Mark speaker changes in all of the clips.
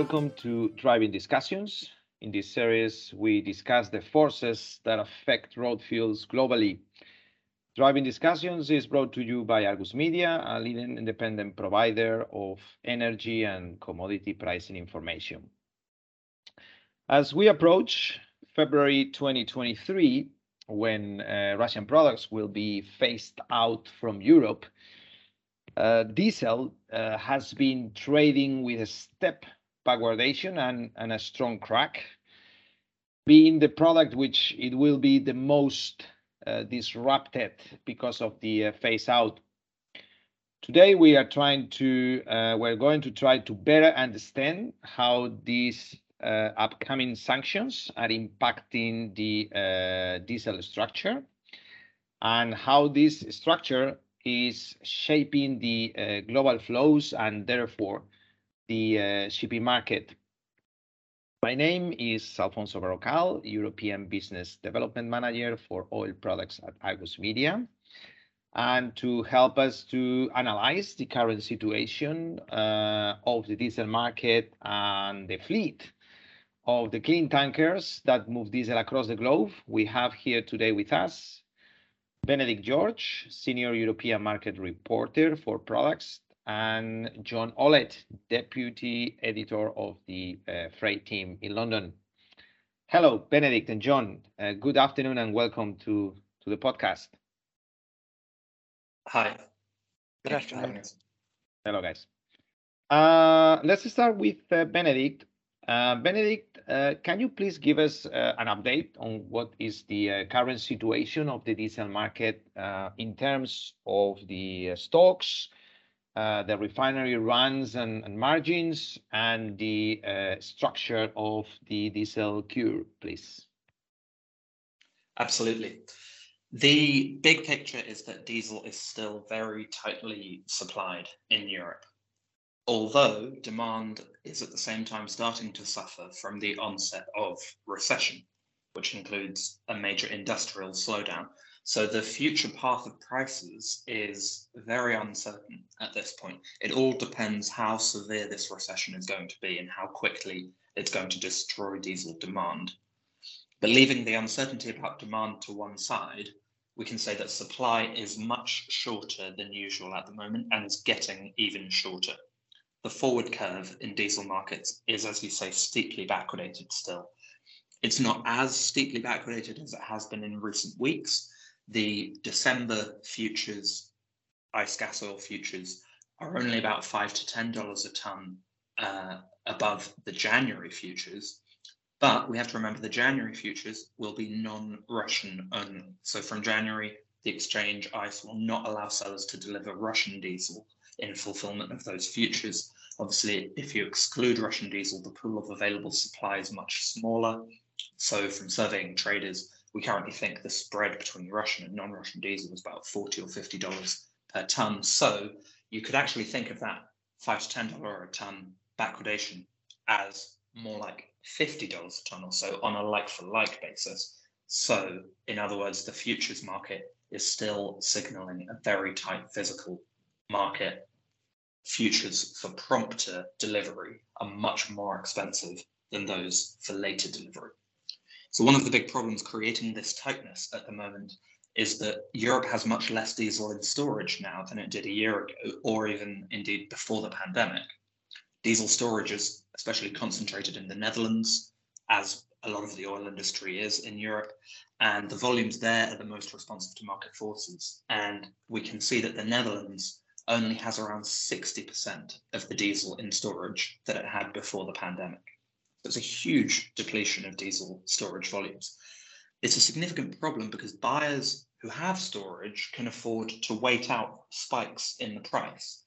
Speaker 1: welcome to Driving Discussions. In this series, we discuss the forces that affect road fuels globally. Driving Discussions is brought to you by Argus Media, a leading independent provider of energy and commodity pricing information. As we approach February 2023, when uh, Russian products will be phased out from Europe, uh, diesel uh, has been trading with a step backwardation and, and a strong crack, being the product which it will be the most uh, disrupted because of the uh, phase out. Today we are trying to uh, we're going to try to better understand how these uh, upcoming sanctions are impacting the uh, diesel structure and how this structure is shaping the uh, global flows and therefore the uh, shipping market. My name is Alfonso Berrocal, European Business Development Manager for Oil Products at Argus Media. And to help us to analyze the current situation uh, of the diesel market and the fleet of the clean tankers that move diesel across the globe, we have here today with us Benedict George, Senior European Market Reporter for Products and John Ollett, Deputy Editor of the uh, Freight Team in London. Hello, Benedict and John. Uh, good afternoon and welcome to, to the podcast.
Speaker 2: Hi.
Speaker 3: Good afternoon.
Speaker 1: Hello, guys. Uh, let's start with uh, Benedict. Uh, Benedict, uh, can you please give us uh, an update on what is the uh, current situation of the diesel market uh, in terms of the stocks, the refinery runs and, and margins and the uh, structure of the diesel curve, please.
Speaker 2: Absolutely. The big picture is that diesel is still very tightly supplied in Europe, although demand is at the same time starting to suffer from the onset of recession, which includes a major industrial slowdown. So the future path of prices is very uncertain at this point. It all depends how severe this recession is going to be and how quickly it's going to destroy diesel demand. But leaving the uncertainty about demand to one side, we can say that supply is much shorter than usual at the moment and is getting even shorter. The forward curve in diesel markets is, as you say, steeply backwardated still. It's not as steeply backwardated as it has been in recent weeks, the December futures, ICE gas oil futures, are only about five to ten dollars a ton uh, above the January futures. But we have to remember the January futures will be non-Russian only. So from January, the exchange ICE will not allow sellers to deliver Russian diesel in fulfillment of those futures. Obviously, if you exclude Russian diesel, the pool of available supply is much smaller. So from surveying traders, we currently think the spread between Russian and non-Russian diesel is about 40 or 50 dollars per ton. So you could actually think of that five to ten dollar a ton backwardation as more like fifty dollars a ton or so on a like-for-like basis. So in other words, the futures market is still signaling a very tight physical market. Futures for prompter delivery are much more expensive than those for later delivery. So one of the big problems creating this tightness at the moment is that Europe has much less diesel in storage now than it did a year ago, or even indeed before the pandemic. Diesel storage is especially concentrated in the Netherlands, as a lot of the oil industry is in Europe, and the volumes there are the most responsive to market forces. And we can see that the Netherlands only has around 60% of the diesel in storage that it had before the pandemic. There's a huge depletion of diesel storage volumes. It's a significant problem because buyers who have storage can afford to wait out spikes in the price.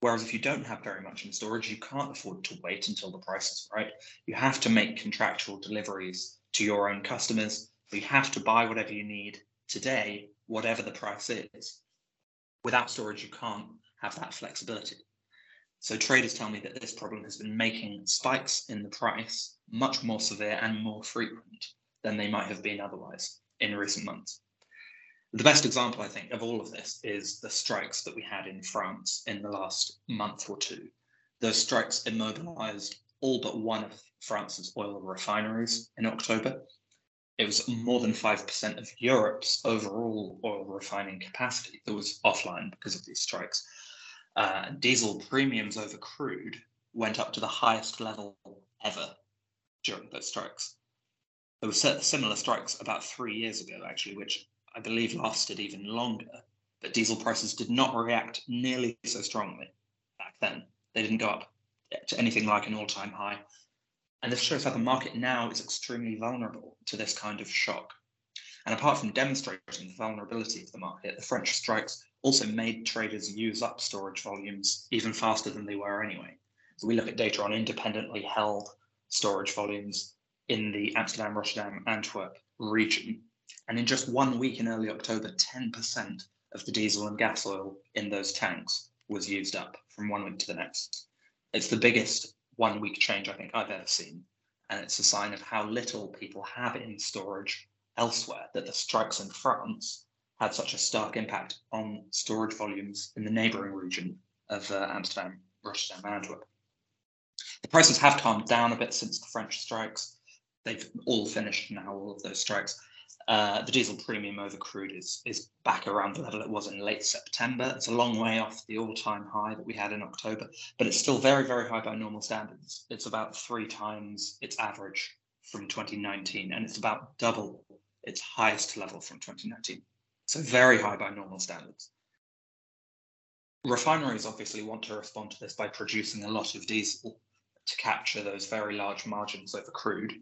Speaker 2: Whereas if you don't have very much in storage, you can't afford to wait until the price is right. You have to make contractual deliveries to your own customers. You have to buy whatever you need today, whatever the price is. Without storage, you can't have that flexibility. So traders tell me that this problem has been making spikes in the price much more severe and more frequent than they might have been otherwise in recent months. The best example, I think, of all of this is the strikes that we had in France in the last month or two. Those strikes immobilized all but one of France's oil refineries in October. It was more than 5% of Europe's overall oil refining capacity that was offline because of these strikes. Uh, diesel premiums over crude went up to the highest level ever during those strikes. There were similar strikes about three years ago, actually, which I believe lasted even longer. But diesel prices did not react nearly so strongly back then. They didn't go up to anything like an all time high. And this shows how the market now is extremely vulnerable to this kind of shock. And apart from demonstrating the vulnerability of the market, the French strikes also made traders use up storage volumes even faster than they were anyway. So we look at data on independently held storage volumes in the Amsterdam, Rotterdam, Antwerp region. And in just one week in early October, 10% of the diesel and gas oil in those tanks was used up from one week to the next. It's the biggest one week change I think I've ever seen. And it's a sign of how little people have in storage elsewhere that the strikes in France had such a stark impact on storage volumes in the neighboring region of uh, Amsterdam, Rotterdam, and Antwerp. The prices have calmed down a bit since the French strikes. They've all finished now, all of those strikes. Uh, the diesel premium over crude is, is back around the level it was in late September. It's a long way off the all time high that we had in October, but it's still very, very high by normal standards. It's about three times its average from 2019, and it's about double its highest level from 2019. So, very high by normal standards. Refineries obviously want to respond to this by producing a lot of diesel to capture those very large margins over crude.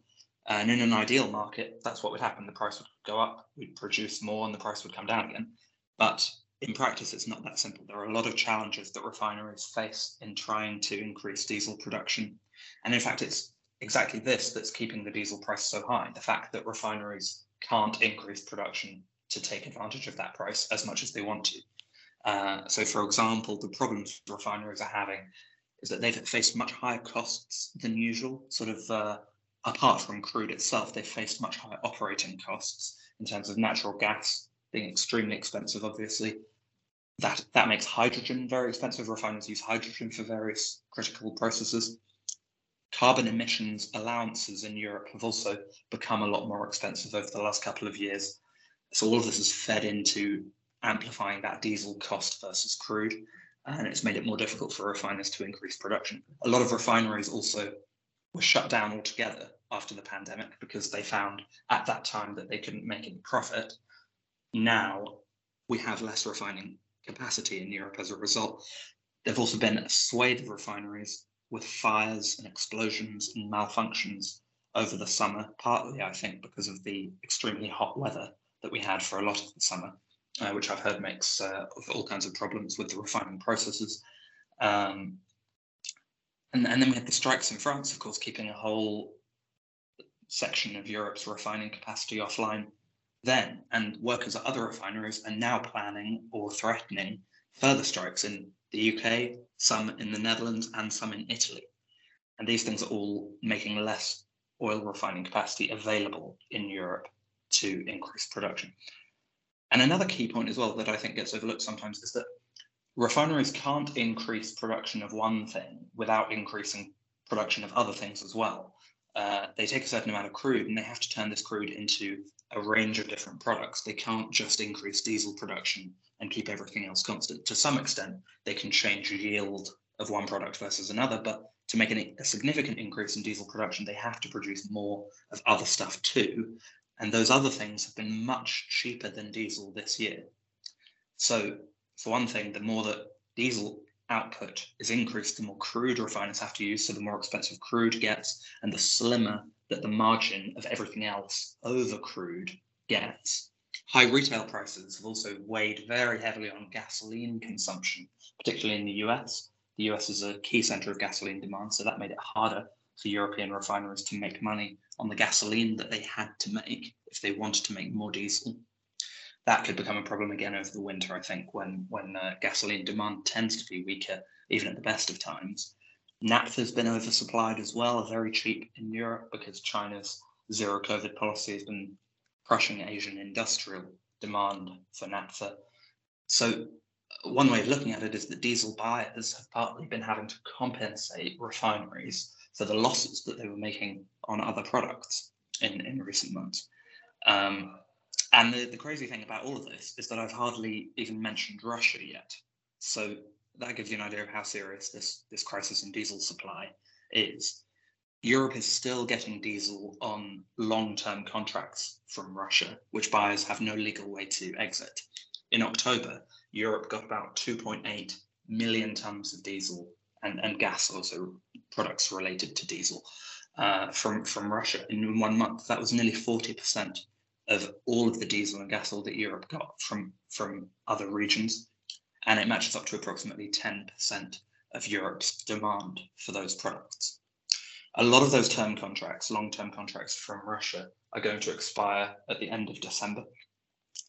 Speaker 2: And in an ideal market, that's what would happen. The price would go up, we'd produce more, and the price would come down again. But in practice, it's not that simple. There are a lot of challenges that refineries face in trying to increase diesel production. And in fact, it's exactly this that's keeping the diesel price so high the fact that refineries can't increase production to take advantage of that price as much as they want to. Uh, so, for example, the problems refineries are having is that they've faced much higher costs than usual. Sort of uh, apart from crude itself, they've faced much higher operating costs in terms of natural gas being extremely expensive. Obviously, that that makes hydrogen very expensive. Refiners use hydrogen for various critical processes. Carbon emissions allowances in Europe have also become a lot more expensive over the last couple of years. So all of this has fed into amplifying that diesel cost versus crude and it's made it more difficult for refiners to increase production. A lot of refineries also were shut down altogether after the pandemic because they found at that time that they couldn't make any profit. Now we have less refining capacity in Europe as a result. There've also been a swathe of refineries with fires and explosions and malfunctions over the summer, partly, I think, because of the extremely hot weather that we had for a lot of the summer uh, which I've heard makes uh, all kinds of problems with the refining processes. Um, and, and then we had the strikes in France, of course, keeping a whole section of Europe's refining capacity offline then. And workers at other refineries are now planning or threatening further strikes in the UK, some in the Netherlands, and some in Italy. And these things are all making less oil refining capacity available in Europe to increase production. And another key point as well that I think gets overlooked sometimes is that refineries can't increase production of one thing without increasing production of other things as well. Uh, they take a certain amount of crude and they have to turn this crude into a range of different products. They can't just increase diesel production and keep everything else constant. To some extent, they can change yield of one product versus another, but to make an, a significant increase in diesel production, they have to produce more of other stuff too. And those other things have been much cheaper than diesel this year. So, for one thing, the more that diesel output is increased, the more crude refiners have to use. So, the more expensive crude gets, and the slimmer that the margin of everything else over crude gets. High retail prices have also weighed very heavily on gasoline consumption, particularly in the US. The US is a key center of gasoline demand, so that made it harder for European refineries to make money on the gasoline that they had to make if they wanted to make more diesel. That could become a problem again over the winter, I think, when when uh, gasoline demand tends to be weaker, even at the best of times. Naphtha has been oversupplied as well, very cheap in Europe because China's zero COVID policy has been crushing Asian industrial demand for naphtha. So one way of looking at it is that diesel buyers have partly been having to compensate refineries for the losses that they were making on other products in, in recent months. Um, and the, the crazy thing about all of this is that I've hardly even mentioned Russia yet. So that gives you an idea of how serious this, this crisis in diesel supply is. Europe is still getting diesel on long term contracts from Russia, which buyers have no legal way to exit. In October, Europe got about 2.8 million tons of diesel and, and gas, also products related to diesel, uh, from, from Russia in one month. That was nearly 40% of all of the diesel and gas oil that Europe got from, from other regions. And it matches up to approximately 10% of Europe's demand for those products. A lot of those term contracts, long term contracts from Russia, are going to expire at the end of December.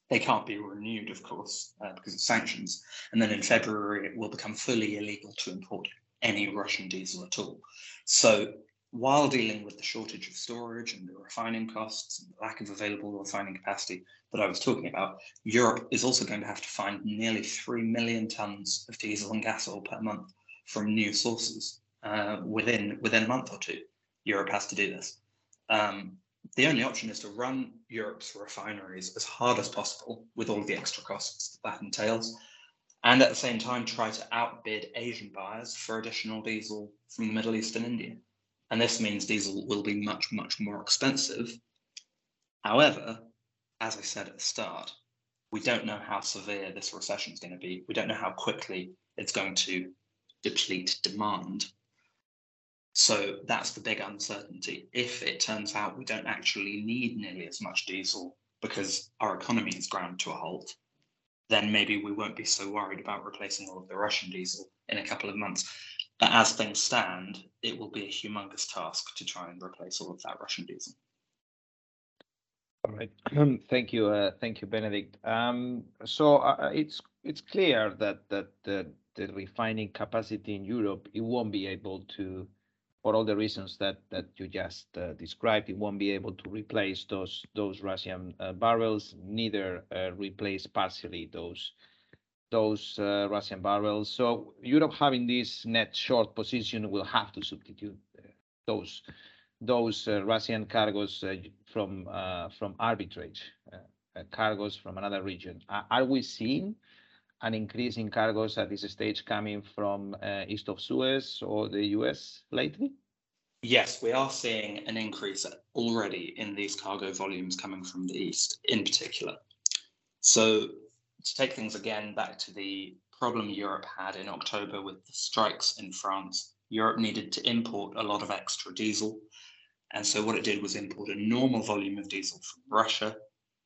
Speaker 2: They can't be renewed, of course, uh, because of sanctions. And then in February, it will become fully illegal to import any Russian diesel at all. So while dealing with the shortage of storage and the refining costs and the lack of available refining capacity that I was talking about, Europe is also going to have to find nearly 3 million tons of diesel and gas oil per month from new sources uh, within, within a month or two. Europe has to do this. Um, the only option is to run Europe's refineries as hard as possible with all the extra costs that, that entails, and at the same time try to outbid Asian buyers for additional diesel from the Middle East and India. And this means diesel will be much, much more expensive. However, as I said at the start, we don't know how severe this recession is going to be. We don't know how quickly it's going to deplete demand. So that's the big uncertainty. If it turns out we don't actually need nearly as much diesel because our economy is ground to a halt, then maybe we won't be so worried about replacing all of the Russian diesel in a couple of months. But as things stand, it will be a humongous task to try and replace all of that Russian diesel.
Speaker 1: All right. thank you, uh, thank you, Benedict. Um, so uh, uh, it's it's clear that that the, the refining capacity in Europe it won't be able to, for all the reasons that you just uh, described, it won't be able to replace those those Russian uh, barrels, neither uh, replace partially those those uh, Russian barrels. So Europe having this net short position will have to substitute uh, those those uh, Russian cargoes from from arbitrage cargoes from another region. Are we seeing an increase in cargoes at this stage coming from uh, east of Suez or the U.S. lately?
Speaker 2: Yes, we are seeing an increase already in these cargo volumes coming from the east in particular. So to take things again back to the problem Europe had in October with the strikes in France, Europe needed to import a lot of extra diesel. And so what it did was import a normal volume of diesel from Russia,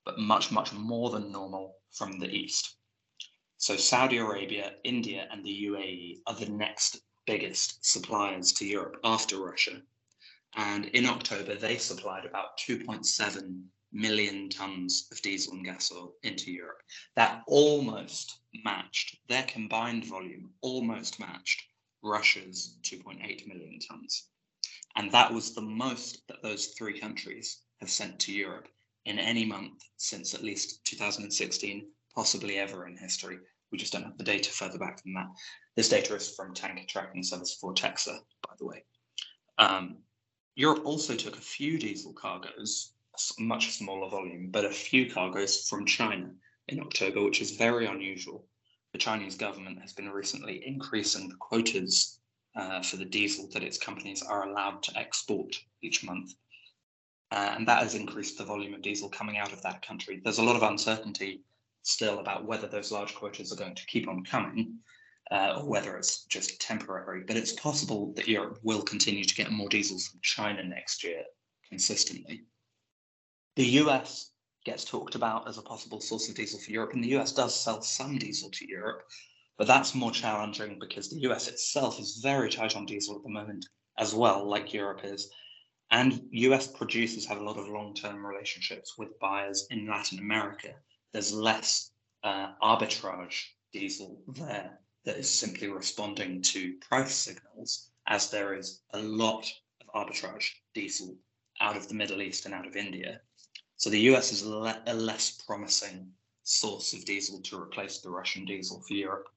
Speaker 2: but much, much more than normal from the east. So Saudi Arabia, India, and the UAE are the next biggest suppliers to Europe after Russia. And in October, they supplied about 2.7 million tons of diesel and gas oil into Europe. That almost matched their combined volume, almost matched Russia's 2.8 million tons. And that was the most that those three countries have sent to Europe in any month since at least 2016, possibly ever in history. We just don't have the data further back than that. This data is from tanker tracking service Vortexa, by the way. Um, Europe also took a few diesel cargoes much smaller volume, but a few cargoes from China in October, which is very unusual. The Chinese government has been recently increasing the quotas uh, for the diesel that its companies are allowed to export each month. Uh, and that has increased the volume of diesel coming out of that country. There's a lot of uncertainty still about whether those large quotas are going to keep on coming uh, or whether it's just temporary. But it's possible that Europe will continue to get more diesels from China next year consistently. The US gets talked about as a possible source of diesel for Europe, and the US does sell some diesel to Europe, but that's more challenging because the US itself is very tight on diesel at the moment as well, like Europe is. And US producers have a lot of long term relationships with buyers in Latin America. There's less uh, arbitrage diesel there that is simply responding to price signals, as there is a lot of arbitrage diesel out of the Middle East and out of India. So the US is le- a less promising source of diesel to replace the Russian diesel for Europe.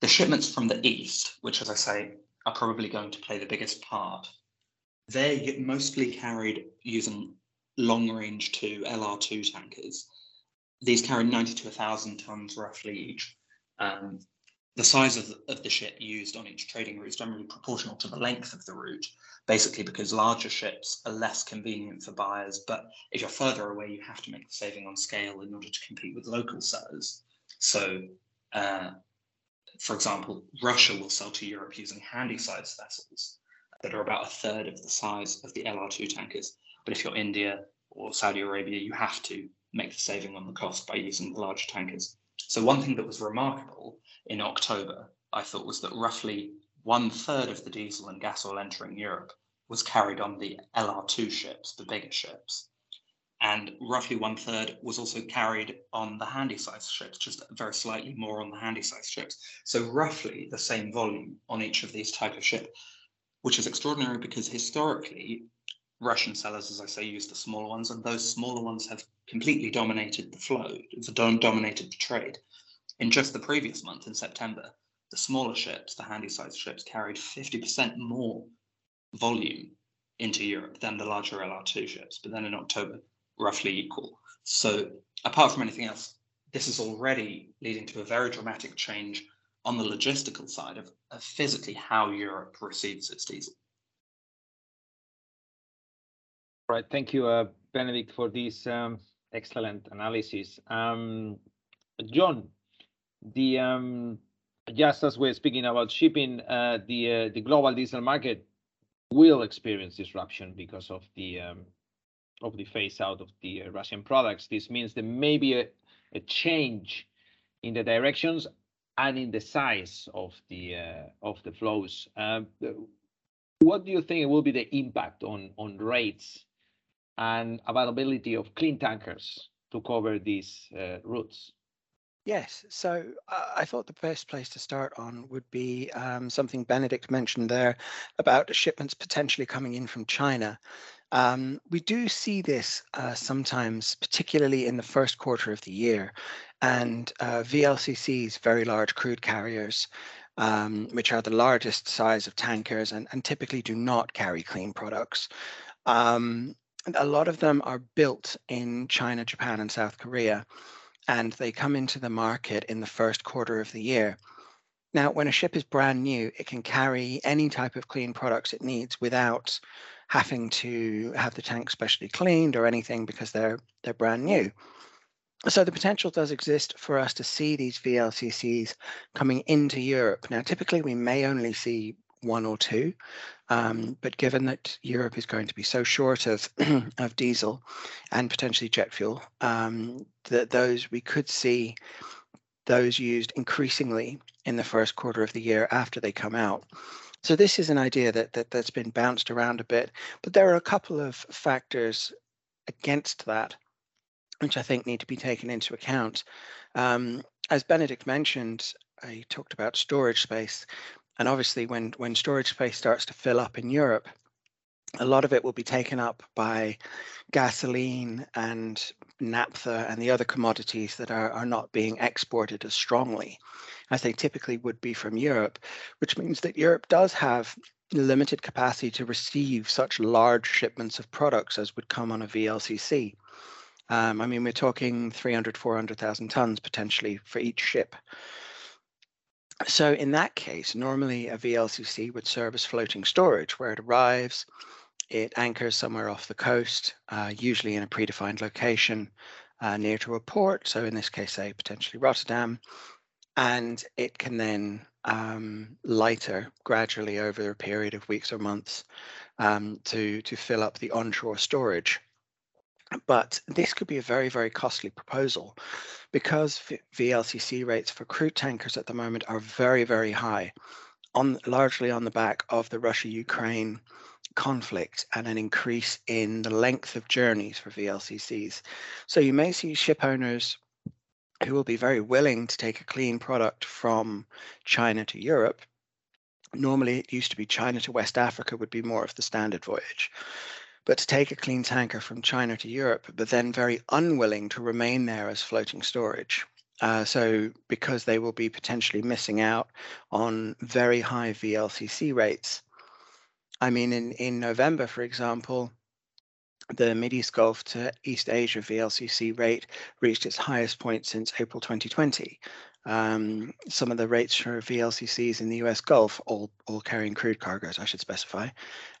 Speaker 2: The shipments from the east, which, as I say, are probably going to play the biggest part. They're mostly carried using long range 2 LR2 tankers. These carry 90 to 1,000 tons roughly each. Um, the size of the, of the ship used on each trading route is generally proportional to the length of the route, basically because larger ships are less convenient for buyers. But if you're further away, you have to make the saving on scale in order to compete with local sellers. So, uh, for example, Russia will sell to Europe using handy-sized vessels that are about a third of the size of the LR2 tankers. But if you're India or Saudi Arabia, you have to make the saving on the cost by using the larger tankers. So one thing that was remarkable in October, I thought, was that roughly one third of the diesel and gas oil entering Europe was carried on the LR2 ships, the bigger ships. And roughly one third was also carried on the handy size ships, just very slightly more on the handy size ships. So roughly the same volume on each of these type of ship, which is extraordinary because historically Russian sellers, as I say, use the smaller ones, and those smaller ones have completely dominated the flow, dominated the trade. In just the previous month, in September, the smaller ships, the handy-sized ships, carried 50% more volume into Europe than the larger LR2 ships, but then in October, roughly equal. So, apart from anything else, this is already leading to a very dramatic change on the logistical side of, of physically how Europe receives its diesel.
Speaker 1: Right. Thank you, uh, Benedict, for this um, excellent analysis. Um, John, the um, just as we're speaking about shipping, uh, the uh, the global diesel market will experience disruption because of the um, of the phase out of the uh, Russian products. This means there may be a, a change in the directions and in the size of the uh, of the flows. Um, what do you think will be the impact on on rates and availability of clean tankers to cover these uh, routes?
Speaker 3: Yes, so uh, I thought the best place to start on would be um, something Benedict mentioned there about shipments potentially coming in from China. Um, we do see this uh, sometimes, particularly in the first quarter of the year, and uh, VLCCs, very large crude carriers, um, which are the largest size of tankers and, and typically do not carry clean products. Um, a lot of them are built in China, Japan, and South Korea, and they come into the market in the first quarter of the year. Now, when a ship is brand new, it can carry any type of clean products it needs without having to have the tank specially cleaned or anything because they're they're brand new. So the potential does exist for us to see these VLCCs coming into Europe. Now, typically we may only see one or two. Um, but given that Europe is going to be so short of of diesel and potentially jet fuel, um, that those we could see those used increasingly in the first quarter of the year after they come out. So this is an idea that, that that's been bounced around a bit, but there are a couple of factors against that, which I think need to be taken into account. Um, as Benedict mentioned, I talked about storage space. And obviously, when, when storage space starts to fill up in Europe, a lot of it will be taken up by gasoline and naphtha and the other commodities that are, are not being exported as strongly as they typically would be from Europe, which means that Europe does have limited capacity to receive such large shipments of products as would come on a VLCC. Um, I mean, we're talking 300, 400,000 tons potentially for each ship. So in that case, normally a VLCC would serve as floating storage where it arrives, it anchors somewhere off the coast, uh, usually in a predefined location uh, near to a port. So in this case, say potentially Rotterdam, and it can then um, lighter gradually over a period of weeks or months um, to to fill up the onshore storage. But this could be a very, very costly proposal because VLCC rates for crude tankers at the moment are very, very high, on largely on the back of the Russia-Ukraine conflict and an increase in the length of journeys for VLCCs. So you may see ship owners who will be very willing to take a clean product from China to Europe. Normally, it used to be China to West Africa would be more of the standard voyage but to take a clean tanker from China to Europe, but then very unwilling to remain there as floating storage. Uh, so because they will be potentially missing out on very high VLCC rates. I mean, in, in November, for example, the Mideast Gulf to East Asia VLCC rate reached its highest point since April 2020. Um, some of the rates for VLCCs in the US Gulf, all, all carrying crude cargoes, I should specify,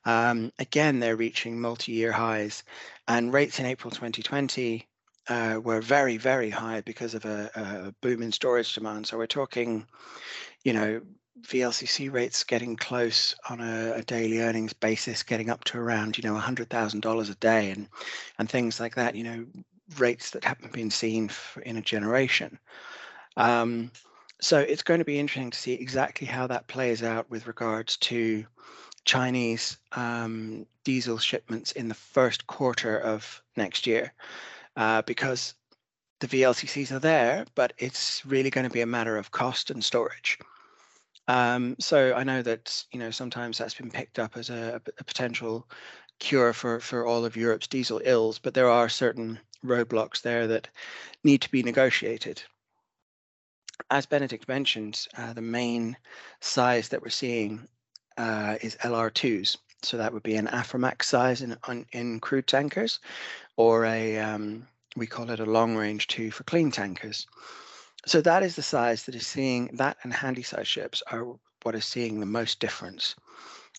Speaker 3: um, again, they're reaching multi year highs. And rates in April 2020 uh, were very, very high because of a, a, boom in storage demand. So we're talking, you know, VLCC rates getting close on a, a daily earnings basis, getting up to around, you know, $100,000 a day and, and things like that, you know, rates that haven't been seen in a generation. Um, so it's going to be interesting to see exactly how that plays out with regards to Chinese um, diesel shipments in the first quarter of next year uh, because the VLCCs are there, but it's really going to be a matter of cost and storage. Um, so I know that you know sometimes that's been picked up as a, a, potential cure for for all of Europe's diesel ills, but there are certain roadblocks there that need to be negotiated. As Benedict mentioned, uh, the main size that we're seeing uh, is LR2s. So that would be an Aframax size in, on, in crude tankers, or a um, we call it a long range two for clean tankers. So that is the size that is seeing that and handy size ships are what is seeing the most difference.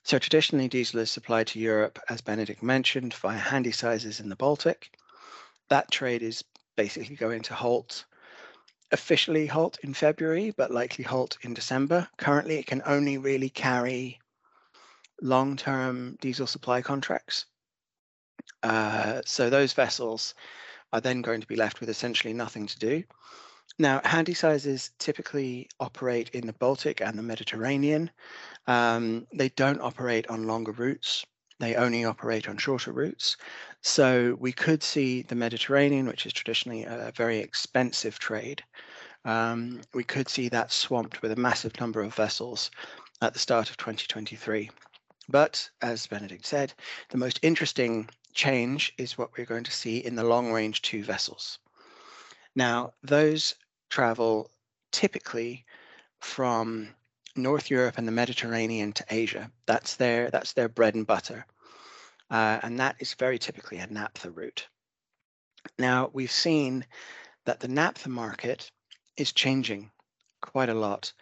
Speaker 3: So traditionally, diesel is supplied to Europe, as Benedict mentioned, via handy sizes in the Baltic. That trade is basically going to halt, officially halt in February, but likely halt in December. Currently, it can only really carry long-term diesel supply contracts. Uh, so those vessels are then going to be left with essentially nothing to do. Now, handy sizes typically operate in the Baltic and the Mediterranean. Um, they don't operate on longer routes. They only operate on shorter routes. So we could see the Mediterranean, which is traditionally a very expensive trade, um, we could see that swamped with a massive number of vessels at the start of 2023. But as Benedict said, the most interesting change is what we're going to see in the long range two vessels. Now, those travel typically from North Europe and the Mediterranean to Asia. That's their that's their bread and butter, uh, and that is very typically a naphtha route. Now we've seen that the naphtha market is changing quite a lot.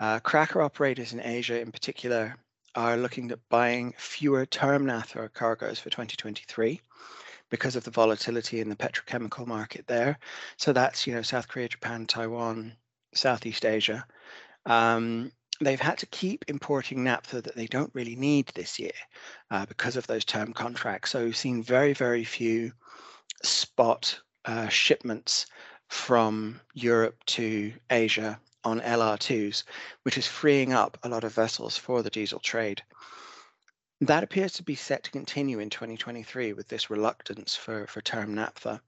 Speaker 3: Uh, cracker operators in Asia, in particular, are looking at buying fewer term naphtha cargoes for 2023 because of the volatility in the petrochemical market there. So that's you know South Korea, Japan, Taiwan, Southeast Asia. Um, they've had to keep importing naphtha that they don't really need this year uh, because of those term contracts. So we've seen very very few spot uh, shipments from Europe to Asia on LR2s, which is freeing up a lot of vessels for the diesel trade. That appears to be set to continue in 2023 with this reluctance for, for term naphtha.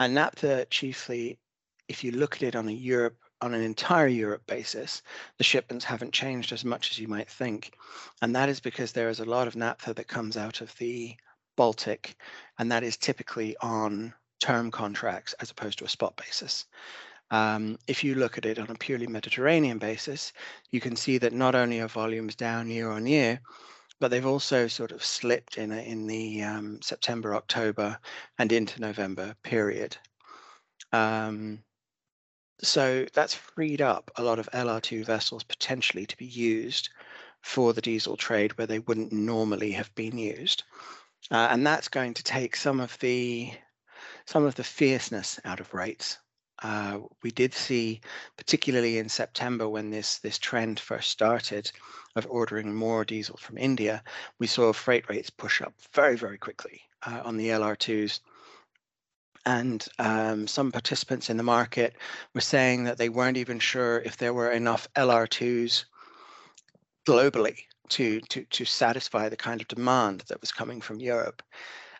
Speaker 3: And naphtha chiefly, if you look at it on a Europe on an entire Europe basis, the shipments haven't changed as much as you might think. And that is because there is a lot of naphtha that comes out of the Baltic, and that is typically on term contracts as opposed to a spot basis. Um, if you look at it on a purely Mediterranean basis, you can see that not only are volumes down year on year, but they've also sort of slipped in in the um, September, October, and into November period. Um, so that's freed up a lot of LR2 vessels potentially to be used for the diesel trade where they wouldn't normally have been used. Uh, and that's going to take some of the some of the fierceness out of rates. Uh, we did see, particularly in September when this this trend first started of ordering more diesel from India, we saw freight rates push up very very quickly uh, on the LR2s. And um, some participants in the market were saying that they weren't even sure if there were enough LR2s globally to to to satisfy the kind of demand that was coming from Europe.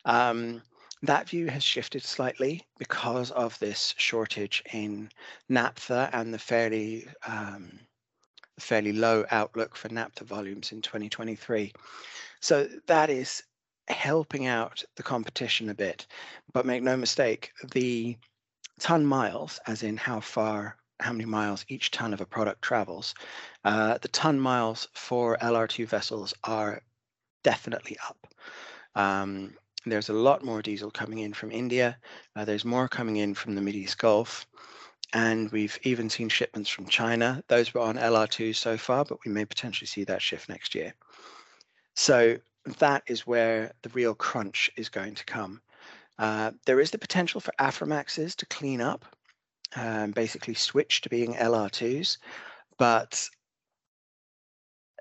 Speaker 3: Um, that view has shifted slightly because of this shortage in naphtha and the fairly um, fairly low outlook for naphtha volumes in 2023. So that is helping out the competition a bit. But make no mistake, the ton miles, as in how far, how many miles each ton of a product travels, uh, the ton miles for LR2 vessels are definitely up. Um, there's a lot more diesel coming in from India. Uh, there's more coming in from the Mideast Gulf. And we've even seen shipments from China. Those were on LR2 so far, but we may potentially see that shift next year. So that is where the real crunch is going to come. Uh, there is the potential for Aframaxes to clean up, and basically switch to being LR2s, but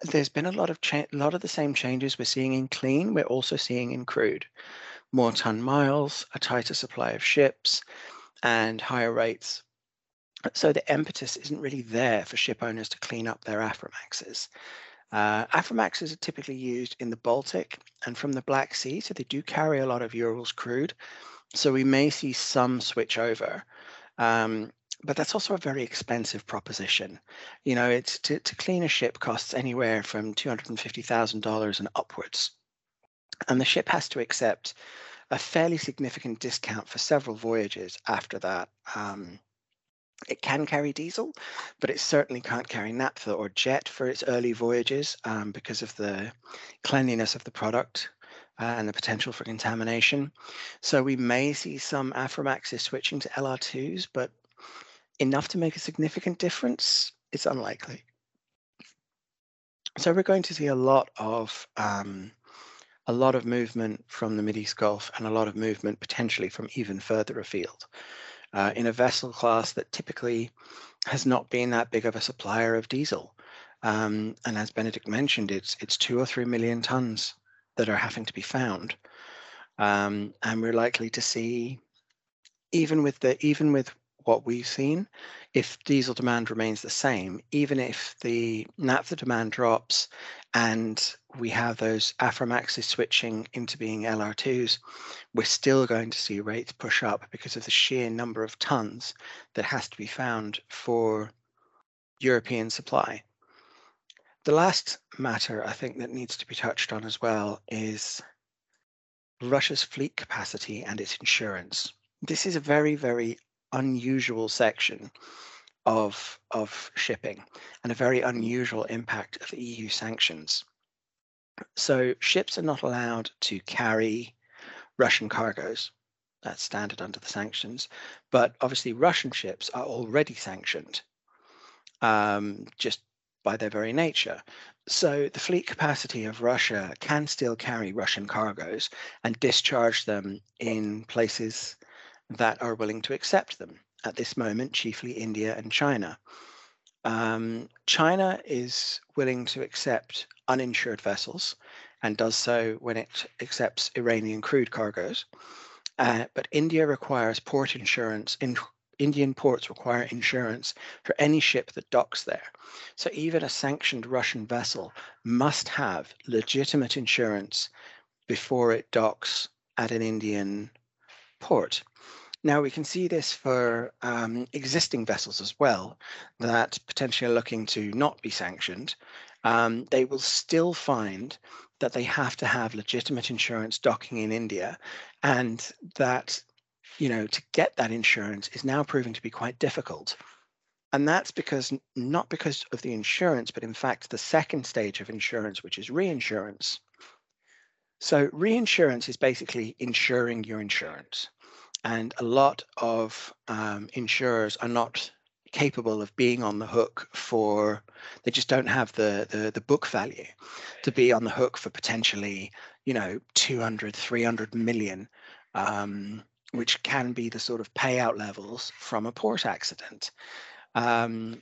Speaker 3: there's been a lot of cha- lot of the same changes we're seeing in clean. We're also seeing in crude, more ton miles, a tighter supply of ships, and higher rates. So the impetus isn't really there for ship owners to clean up their Aframaxes. Uh, Aframaxes are typically used in the Baltic and from the Black Sea, so they do carry a lot of Urals crude. So we may see some switch over. Um, but that's also a very expensive proposition. You know, it's to, to clean a ship costs anywhere from $250,000 and upwards. And the ship has to accept a fairly significant discount for several voyages after that. Um, it can carry diesel, but it certainly can't carry naphtha or jet for its early voyages um, because of the cleanliness of the product uh, and the potential for contamination. So we may see some Aframaxes switching to LR2s, but enough to make a significant difference, is unlikely. So we're going to see a lot of um, a lot of movement from the Mideast Gulf and a lot of movement potentially from even further afield uh, in a vessel class that typically has not been that big of a supplier of diesel. Um, and as Benedict mentioned, it's it's two or three million tons that are having to be found, um, and we're likely to see, even with the even with what we've seen, if diesel demand remains the same, even if the naphtha demand drops and we have those Aframaxes switching into being LR2s, we're still going to see rates push up because of the sheer number of tons that has to be found for European supply. The last matter I think that needs to be touched on as well is Russia's fleet capacity and its insurance. This is a very, very unusual section of of shipping and a very unusual impact of EU sanctions. So ships are not allowed to carry Russian cargoes. That's standard under the sanctions. But obviously, Russian ships are already sanctioned um, just by their very nature. So the fleet capacity of Russia can still carry Russian cargoes and discharge them in places that are willing to accept them at this moment, chiefly India and China. Um, China is willing to accept uninsured vessels and does so when it accepts Iranian crude cargoes. Uh, but India requires port insurance. In, Indian ports require insurance for any ship that docks there. So even a sanctioned Russian vessel must have legitimate insurance before it docks at an Indian port. Now we can see this for um, existing vessels as well that potentially are looking to not be sanctioned. Um, they will still find that they have to have legitimate insurance docking in India, and that you know to get that insurance is now proving to be quite difficult. And that's because not because of the insurance, but in fact the second stage of insurance, which is reinsurance. So reinsurance is basically insuring your insurance and a lot of um, insurers are not capable of being on the hook for they just don't have the, the the book value to be on the hook for potentially you know 200 300 million um, which can be the sort of payout levels from a port accident. Um,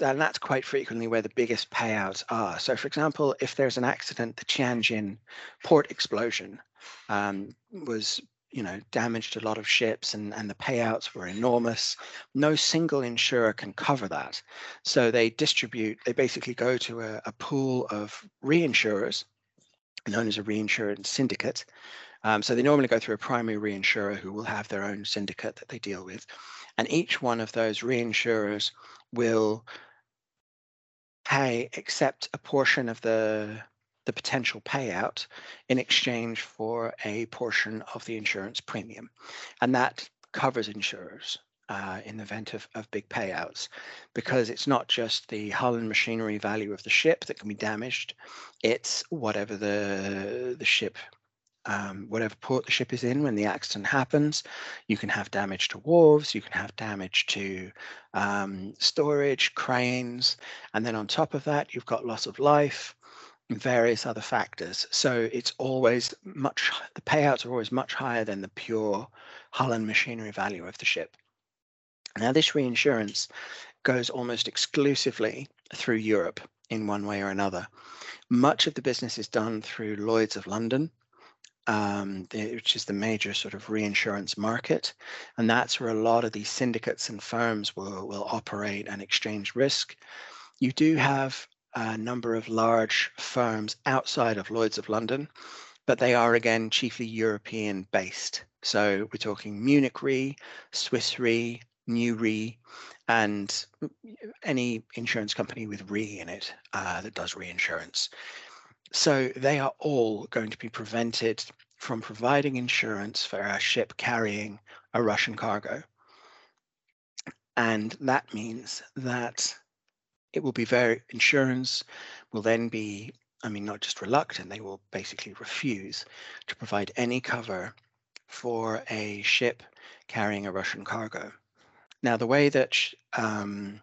Speaker 3: and that's quite frequently where the biggest payouts are. So for example if there's an accident the tianjin port explosion um, was you know damaged a lot of ships and, and the payouts were enormous. No single insurer can cover that. So they distribute they basically go to a, a pool of reinsurers known as a reinsurance syndicate. Um, so they normally go through a primary reinsurer who will have their own syndicate that they deal with. And each one of those reinsurers will pay accept a portion of the the potential payout in exchange for a portion of the insurance premium. And that covers insurers. uh, in the event of, of big payouts because it's not just the hull and machinery value of the ship that can be damaged it's whatever the the ship um, whatever port the ship is in when the accident happens you can have damage to wharves you can have damage to um, storage cranes and then on top of that you've got loss of life various other factors. So it's always much, the payouts are always much higher than the pure hull and machinery value of the ship. Now, this reinsurance goes almost exclusively through Europe in one way or another. Much of the business is done through Lloyd's of London, um, which is the major sort of reinsurance market. And that's where a lot of these syndicates and firms will, will operate and exchange risk. You do have a number of large firms outside of Lloyd's of London, but they are again chiefly European based. So we're talking Munich Re, Swiss Re, New Re, and any insurance company with Re in it uh, that does reinsurance. So they are all going to be prevented from providing insurance for a ship carrying a Russian cargo. And that means that it will be very, insurance will then be, I mean, not just reluctant, they will basically refuse to provide any cover for a ship carrying a Russian cargo. Now, the way that um,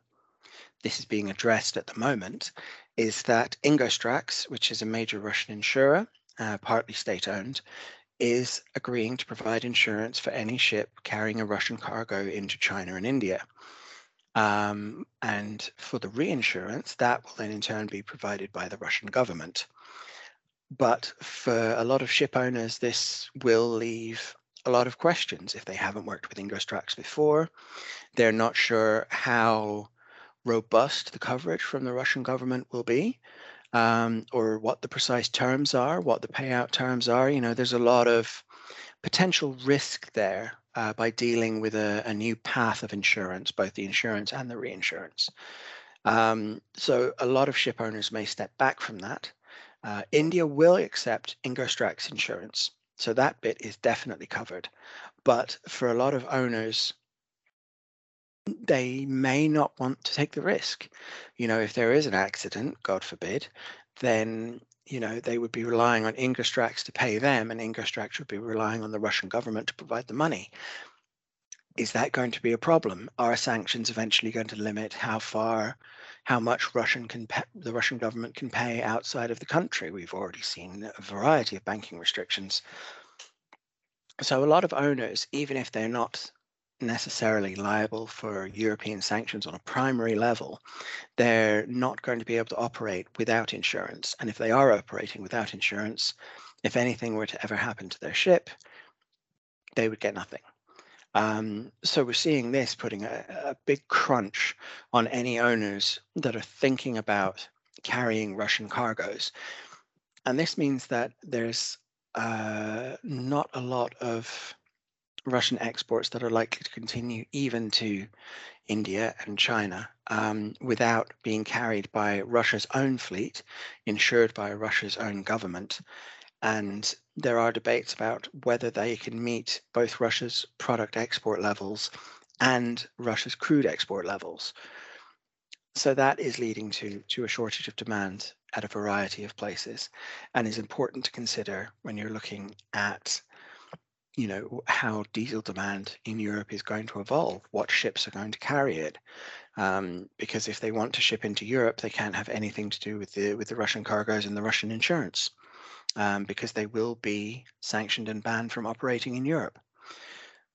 Speaker 3: this is being addressed at the moment is that Ingosstrakh, which is a major Russian insurer, uh, partly state owned, is agreeing to provide insurance for any ship carrying a Russian cargo into China and India. Um, and for the reinsurance, that will then in turn be provided by the Russian government. But for a lot of ship owners, this will leave a lot of questions if they haven't worked with Ingosstrakh before. They're not sure how robust the coverage from the Russian government will be, um, or what the precise terms are, what the payout terms are. You know, there's a lot of potential risk there uh, by dealing with a, a, new path of insurance, both the insurance and the reinsurance. Um, so a lot of ship owners may step back from that. Uh, India will accept Ingosstrakh insurance. So that bit is definitely covered. But for a lot of owners, they may not want to take the risk. You know, if there is an accident, God forbid, then you know they would be relying on Ingosstrakh to pay them, and Ingosstrakh would be relying on the Russian government to provide the money. Is that going to be a problem? Are sanctions eventually going to limit how far, how much Russian can pay, the Russian government can pay outside of the country? We've already seen a variety of banking restrictions. So a lot of owners, even if they're not necessarily liable for European sanctions on a primary level, they're not going to be able to operate without insurance. And if they are operating without insurance, if anything were to ever happen to their ship, they would get nothing. Um, so we're seeing this putting a, a, big crunch on any owners that are thinking about carrying Russian cargoes. And this means that there's uh, not a lot of Russian exports that are likely to continue even to India and China um, without being carried by Russia's own fleet, insured by Russia's own government. And there are debates about whether they can meet both Russia's product export levels and Russia's crude export levels. So that is leading to, to a shortage of demand at a variety of places and is important to consider when you're looking at you know how diesel demand in Europe is going to evolve, what ships are going to carry it. Um, because if they want to ship into Europe, they can't have anything to do with the with the Russian cargoes and the Russian insurance um, because they will be sanctioned and banned from operating in Europe.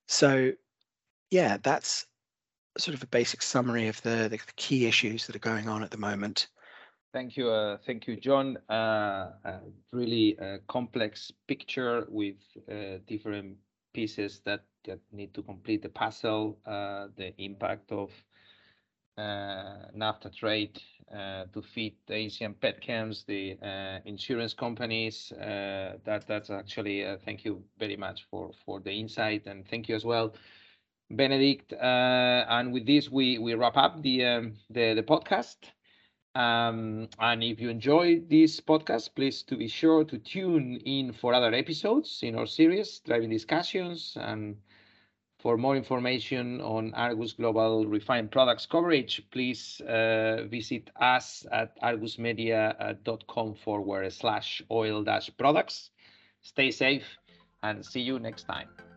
Speaker 3: So, yeah, that's sort of a basic summary of the, the key issues that are going on at the moment.
Speaker 1: Thank you, uh, thank you, John. Uh, uh, really a complex picture with uh, different pieces that, that need to complete the puzzle. Uh, the impact of uh, naphtha trade uh, to feed the Asian pet petchems, the uh, insurance companies. that that's actually thank you very much for for the insight and thank you as well, Benedict. and with this, we we wrap up the um, the the podcast. Um, and if you enjoy this podcast, please to be sure to tune in for other episodes in our series, Driving Discussions, and For more information on Argus Global Refined Products coverage, please uh, visit us at argusmedia.com forward slash oil dash products. Stay safe and see you next time.